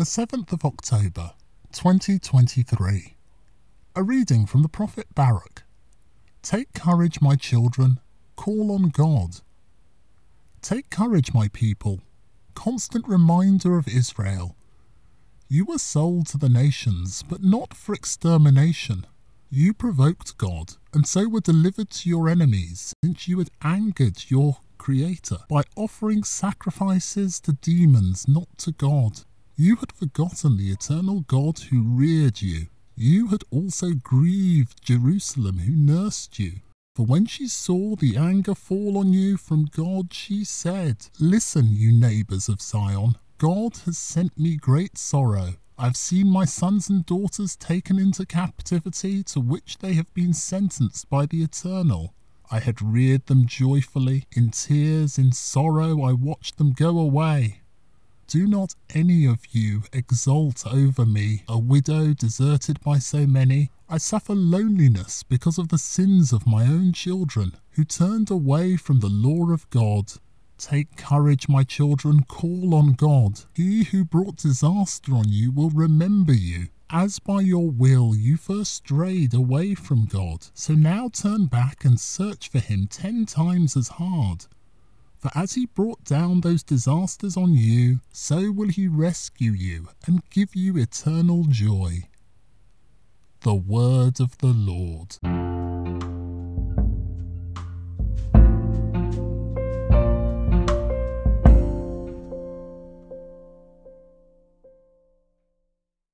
the 7th of October, 2023. A reading from the prophet Baruch. Take courage, my children, call on God. Take courage, my people, constant reminder of Israel. You were sold to the nations, but not for extermination. You provoked God, and so were delivered to your enemies, since you had angered your Creator by offering sacrifices to demons, not to God. You had forgotten the eternal God who reared you. You had also grieved Jerusalem who nursed you. For when she saw the anger fall on you from God, she said, Listen, you neighbours of Zion, God has sent me great sorrow. I've seen my sons and daughters taken into captivity to which they have been sentenced by the Eternal. I had reared them joyfully. In tears, in sorrow, I watched them go away. Do not any of you exult over me, a widow deserted by so many. I suffer loneliness because of the sins of my own children, who turned away from the law of God. Take courage, my children, call on God. He who brought disaster on you will remember you. As by your will you first strayed away from God, so now turn back and search for him ten times as hard. For as he brought down those disasters on you, so will he rescue you and give you eternal joy. The Word of the Lord.